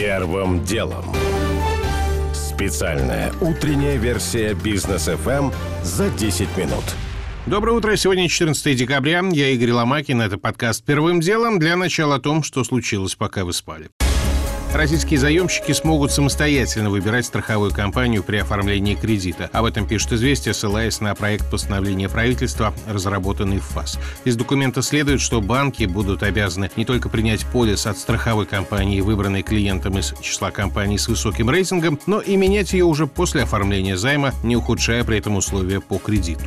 Первым делом. Специальная утренняя версия бизнес FM за 10 минут. Доброе утро. Сегодня 14 декабря. Я Игорь Ломакин. Это подкаст «Первым делом». Для начала о том, что случилось, пока вы спали. Российские заемщики смогут самостоятельно выбирать страховую компанию при оформлении кредита. Об этом пишет «Известия», ссылаясь на проект постановления правительства, разработанный в ФАС. Из документа следует, что банки будут обязаны не только принять полис от страховой компании, выбранной клиентом из числа компаний с высоким рейтингом, но и менять ее уже после оформления займа, не ухудшая при этом условия по кредиту.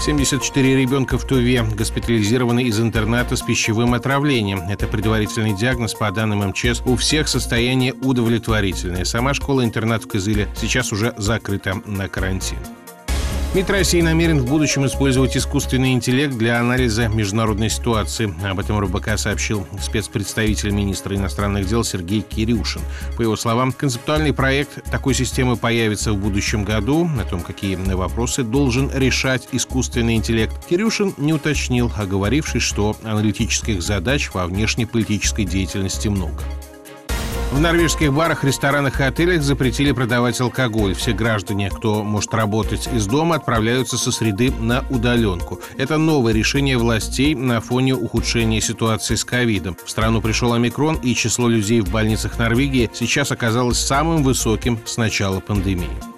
74 ребенка в Туве госпитализированы из интерната с пищевым отравлением. Это предварительный диагноз по данным МЧС. У всех состояние удовлетворительное. Сама школа-интернат в Кызыле сейчас уже закрыта на карантин. МИД России намерен в будущем использовать искусственный интеллект для анализа международной ситуации. Об этом РБК сообщил спецпредставитель министра иностранных дел Сергей Кирюшин. По его словам, концептуальный проект такой системы появится в будущем году. О том, какие вопросы должен решать искусственный интеллект, Кирюшин не уточнил, оговорившись, что аналитических задач во внешнеполитической деятельности много. В норвежских барах, ресторанах и отелях запретили продавать алкоголь. Все граждане, кто может работать из дома, отправляются со среды на удаленку. Это новое решение властей на фоне ухудшения ситуации с ковидом. В страну пришел омикрон, и число людей в больницах Норвегии сейчас оказалось самым высоким с начала пандемии.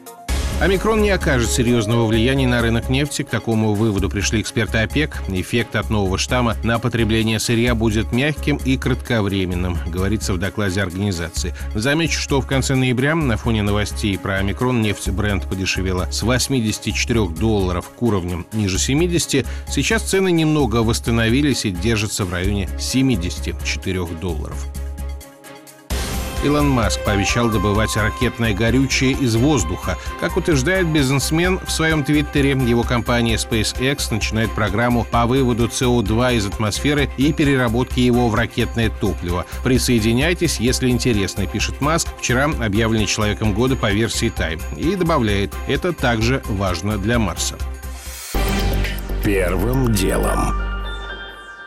Омикрон не окажет серьезного влияния на рынок нефти. К такому выводу пришли эксперты ОПЕК. Эффект от нового штамма на потребление сырья будет мягким и кратковременным, говорится в докладе организации. Замечу, что в конце ноября на фоне новостей про омикрон нефть бренд подешевела с 84 долларов к уровням ниже 70. Сейчас цены немного восстановились и держатся в районе 74 долларов. Илон Маск пообещал добывать ракетное горючее из воздуха. Как утверждает бизнесмен в своем твиттере, его компания SpaceX начинает программу по выводу СО2 из атмосферы и переработке его в ракетное топливо. Присоединяйтесь, если интересно, пишет Маск, вчера объявленный человеком года по версии Time. И добавляет, это также важно для Марса. Первым делом.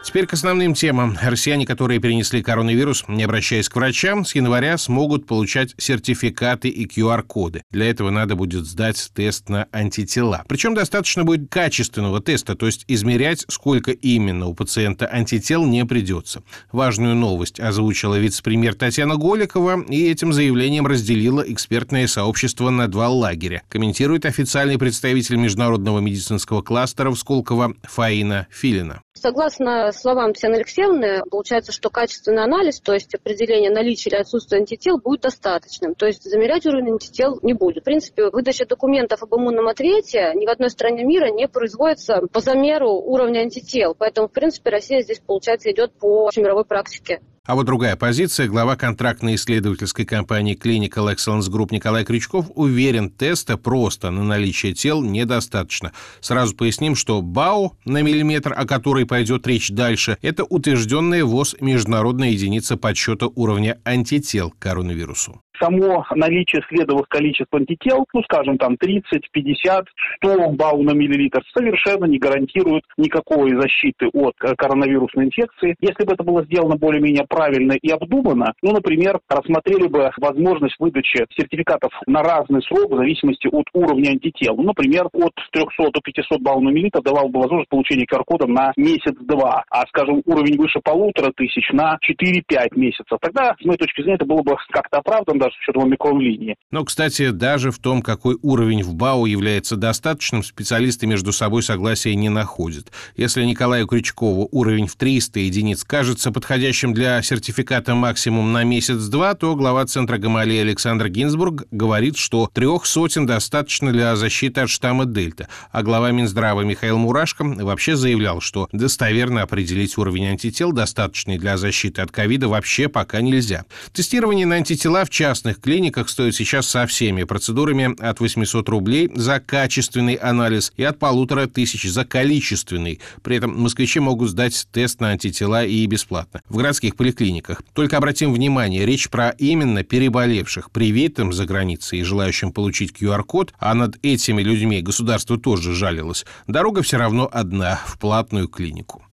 Теперь к основным темам. Россияне, которые перенесли коронавирус, не обращаясь к врачам, с января смогут получать сертификаты и QR-коды. Для этого надо будет сдать тест на антитела. Причем достаточно будет качественного теста, то есть измерять, сколько именно у пациента антител не придется. Важную новость озвучила вице-премьер Татьяна Голикова и этим заявлением разделила экспертное сообщество на два лагеря. Комментирует официальный представитель международного медицинского кластера в Сколково Фаина Филина. Согласно словам Татьяны Алексеевны, получается, что качественный анализ, то есть определение наличия или отсутствия антител, будет достаточным. То есть замерять уровень антител не будет. В принципе, выдача документов об иммунном ответе ни в одной стране мира не производится по замеру уровня антител. Поэтому, в принципе, Россия здесь, получается, идет по мировой практике. А вот другая позиция. Глава контрактной исследовательской компании Clinical Excellence Group Николай Крючков уверен, теста просто на наличие тел недостаточно. Сразу поясним, что БАО на миллиметр, о которой пойдет речь дальше, это утвержденная ВОЗ международная единица подсчета уровня антител к коронавирусу само наличие следовых количеств антител, ну, скажем, там 30, 50, 100 бау на миллилитр, совершенно не гарантирует никакой защиты от э, коронавирусной инфекции. Если бы это было сделано более-менее правильно и обдуманно, ну, например, рассмотрели бы возможность выдачи сертификатов на разный срок в зависимости от уровня антител. Ну, например, от 300 до 500 баллов на миллилитр давал бы возможность получения QR-кода на месяц-два, а, скажем, уровень выше полутора тысяч на 4-5 месяцев. Тогда, с моей точки зрения, это было бы как-то оправдан даже с учетом омикрон-линии. Но, кстати, даже в том, какой уровень в БАУ является достаточным, специалисты между собой согласия не находят. Если Николаю Крючкову уровень в 300 единиц кажется подходящим для сертификата максимум на месяц-два, то глава Центра Гамалии Александр Гинзбург говорит, что трех сотен достаточно для защиты от штамма Дельта. А глава Минздрава Михаил Мурашко вообще заявлял, что достоверно определить уровень антител, достаточный для защиты от ковида, вообще пока нельзя. Тестирование на антитела в частности частных клиниках стоит сейчас со всеми процедурами от 800 рублей за качественный анализ и от полутора тысяч за количественный. При этом москвичи могут сдать тест на антитела и бесплатно. В городских поликлиниках. Только обратим внимание, речь про именно переболевших, привитым за границей и желающим получить QR-код, а над этими людьми государство тоже жалилось. Дорога все равно одна – в платную клинику.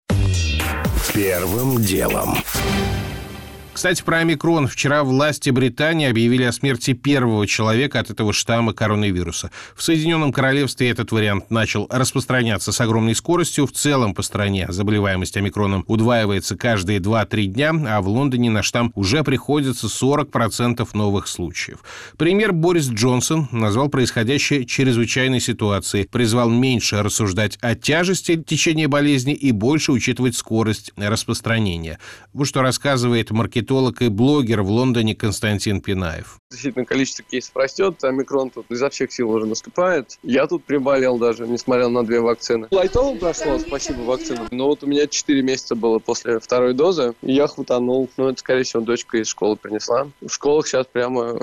Первым делом. Кстати, про омикрон. Вчера власти Британии объявили о смерти первого человека от этого штамма коронавируса. В Соединенном Королевстве этот вариант начал распространяться с огромной скоростью. В целом по стране заболеваемость омикроном удваивается каждые 2-3 дня, а в Лондоне на штамм уже приходится 40% новых случаев. Премьер Борис Джонсон назвал происходящее чрезвычайной ситуацией, призвал меньше рассуждать о тяжести течения болезни и больше учитывать скорость распространения. Вот что рассказывает маркетолог и блогер в Лондоне Константин Пинаев. Действительно, количество кейсов растет, омикрон тут изо всех сил уже наступает. Я тут приболел даже, несмотря на две вакцины. Лайтово прошло, спасибо вакцину. Но вот у меня 4 месяца было после второй дозы, и я хватанул. Ну, это, скорее всего, дочка из школы принесла. В школах сейчас прямо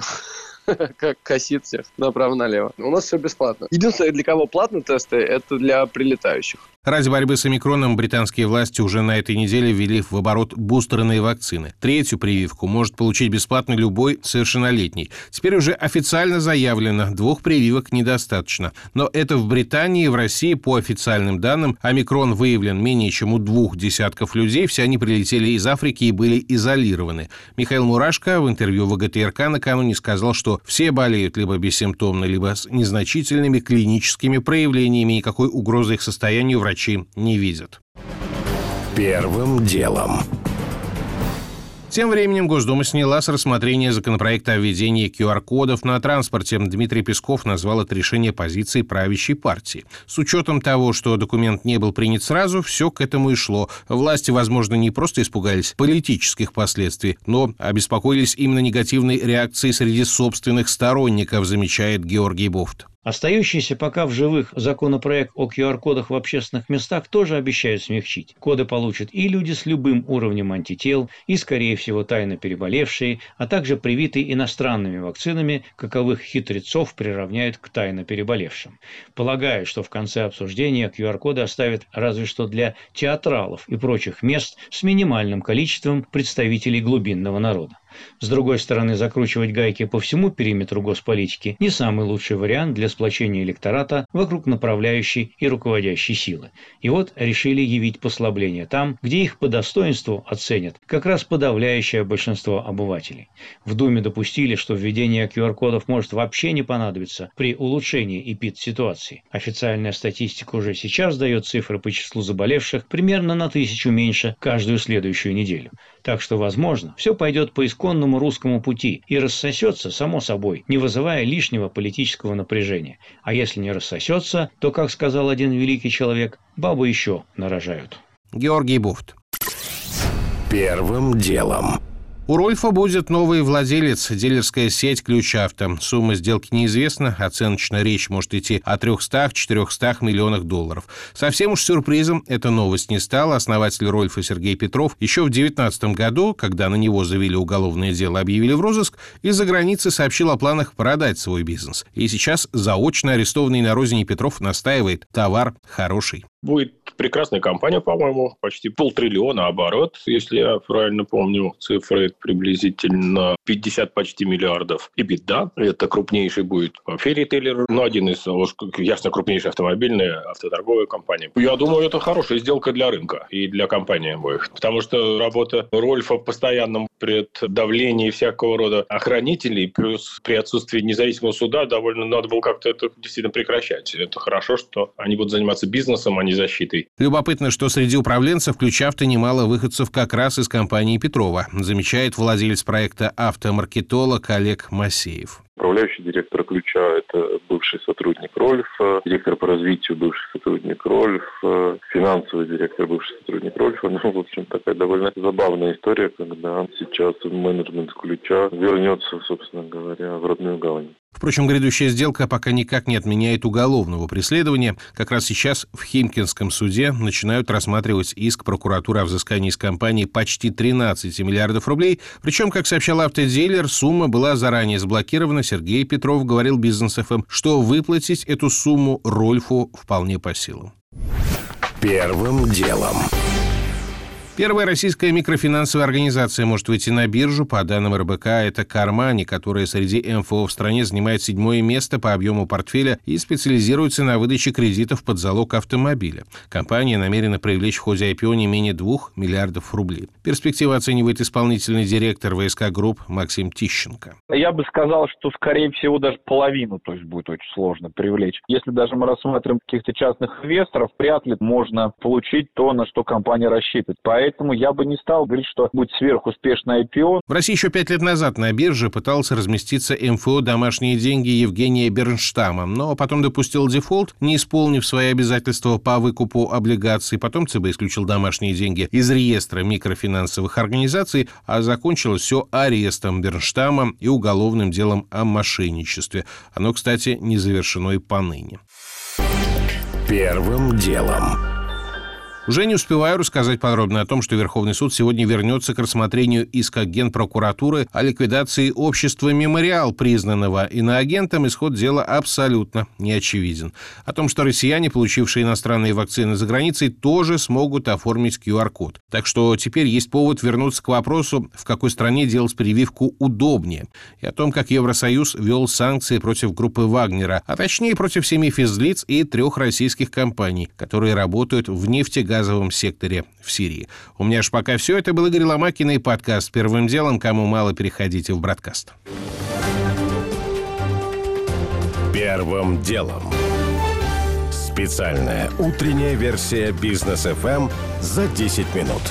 как косит всех направо-налево. У нас все бесплатно. Единственное, для кого платные тесты, это для прилетающих. Ради борьбы с омикроном британские власти уже на этой неделе ввели в оборот бустерные вакцины. Третью прививку может получить бесплатно любой совершеннолетний. Теперь уже официально заявлено, двух прививок недостаточно. Но это в Британии и в России по официальным данным омикрон выявлен менее чем у двух десятков людей. Все они прилетели из Африки и были изолированы. Михаил Мурашко в интервью в ГТРК накануне сказал, что все болеют либо бессимптомно, либо с незначительными клиническими проявлениями, никакой угрозы их состоянию врачи не видят. Первым делом. Тем временем Госдума сняла с рассмотрения законопроекта о введении QR-кодов на транспорте. Дмитрий Песков назвал это решение позиции правящей партии. С учетом того, что документ не был принят сразу, все к этому и шло. Власти, возможно, не просто испугались политических последствий, но обеспокоились именно негативной реакцией среди собственных сторонников, замечает Георгий Бофт. Остающийся пока в живых законопроект о QR-кодах в общественных местах тоже обещают смягчить. Коды получат и люди с любым уровнем антител, и, скорее всего, тайно переболевшие, а также привитые иностранными вакцинами, каковых хитрецов приравняют к тайно переболевшим. Полагаю, что в конце обсуждения QR-коды оставят разве что для театралов и прочих мест с минимальным количеством представителей глубинного народа. С другой стороны, закручивать гайки по всему периметру госполитики не самый лучший вариант для сплочения электората вокруг направляющей и руководящей силы. И вот решили явить послабление там, где их по достоинству оценят как раз подавляющее большинство обывателей. В Думе допустили, что введение QR-кодов может вообще не понадобиться при улучшении эпид-ситуации. Официальная статистика уже сейчас дает цифры по числу заболевших примерно на тысячу меньше каждую следующую неделю. Так что, возможно, все пойдет по исконному русскому пути и рассосется, само собой, не вызывая лишнего политического напряжения. А если не рассосется, то, как сказал один великий человек, бабы еще нарожают. Георгий Буфт. Первым делом. У Рольфа будет новый владелец, дилерская сеть «Ключ авто». Сумма сделки неизвестна, оценочно речь может идти о 300-400 миллионах долларов. Совсем уж сюрпризом эта новость не стала. Основатель Рольфа Сергей Петров еще в 2019 году, когда на него завели уголовное дело, объявили в розыск, из-за границы сообщил о планах продать свой бизнес. И сейчас заочно арестованный на родине Петров настаивает – товар хороший. Будет прекрасная компания, по-моему, почти полтриллиона оборот, если я правильно помню цифры, приблизительно 50 почти миллиардов. И беда, это крупнейший будет вообще ритейлер, ну, один из, ясно, крупнейшая автомобильная, автоторговая компания. Я думаю, это хорошая сделка для рынка и для компании обоих, потому что работа Рольфа в постоянном преддавлении всякого рода охранителей, плюс при отсутствии независимого суда довольно надо было как-то это действительно прекращать. Это хорошо, что они будут заниматься бизнесом, а не защитой. Любопытно, что среди управленцев ключ-авто немало выходцев как раз из компании Петрова, замечает владелец проекта автомаркетолог Олег Масеев. Управляющий директор ключа – это бывший сотрудник Рольфа, директор по развитию – бывший сотрудник Рольфа, финансовый директор – бывший сотрудник Рольфа. Ну, в общем, такая довольно забавная история, когда сейчас менеджмент ключа вернется, собственно говоря, в родную гавань. Впрочем, грядущая сделка пока никак не отменяет уголовного преследования. Как раз сейчас в Химкинском суде начинают рассматривать иск прокуратуры о взыскании из компании почти 13 миллиардов рублей. Причем, как сообщал автодилер, сумма была заранее заблокирована. Сергей Петров говорил бизнес ФМ, что выплатить эту сумму Рольфу вполне по силам. Первым делом. Первая российская микрофинансовая организация может выйти на биржу. По данным РБК, это CarMoney, которая среди МФО в стране занимает седьмое место по объему портфеля и специализируется на выдаче кредитов под залог автомобиля. Компания намерена привлечь в ходе IPO не менее 2 миллиардов рублей. Перспективы оценивает исполнительный директор ВСК Групп Максим Тищенко. Я бы сказал, что, скорее всего, даже половину то есть будет очень сложно привлечь. Если даже мы рассматриваем каких-то частных инвесторов, вряд ли можно получить то, на что компания рассчитывает. Поэтому Поэтому я бы не стал говорить, что будет сверхуспешное IPO. В России еще пять лет назад на бирже пытался разместиться МФО «Домашние деньги» Евгения Бернштама, но потом допустил дефолт, не исполнив свои обязательства по выкупу облигаций. Потом ЦБ исключил «Домашние деньги» из реестра микрофинансовых организаций, а закончилось все арестом Бернштама и уголовным делом о мошенничестве. Оно, кстати, не завершено и поныне. Первым делом. Уже не успеваю рассказать подробно о том, что Верховный суд сегодня вернется к рассмотрению иска Генпрокуратуры о ликвидации общества «Мемориал», признанного иноагентом, исход дела абсолютно не очевиден. О том, что россияне, получившие иностранные вакцины за границей, тоже смогут оформить QR-код. Так что теперь есть повод вернуться к вопросу, в какой стране делать прививку удобнее, и о том, как Евросоюз ввел санкции против группы Вагнера, а точнее против семи физлиц и трех российских компаний, которые работают в нефтегазовом газовом секторе в Сирии. У меня же пока все. Это был Игорь Ломакин и подкаст «Первым делом». Кому мало, переходите в «Браткаст». Первым делом. Специальная утренняя версия «Бизнес-ФМ» за 10 минут.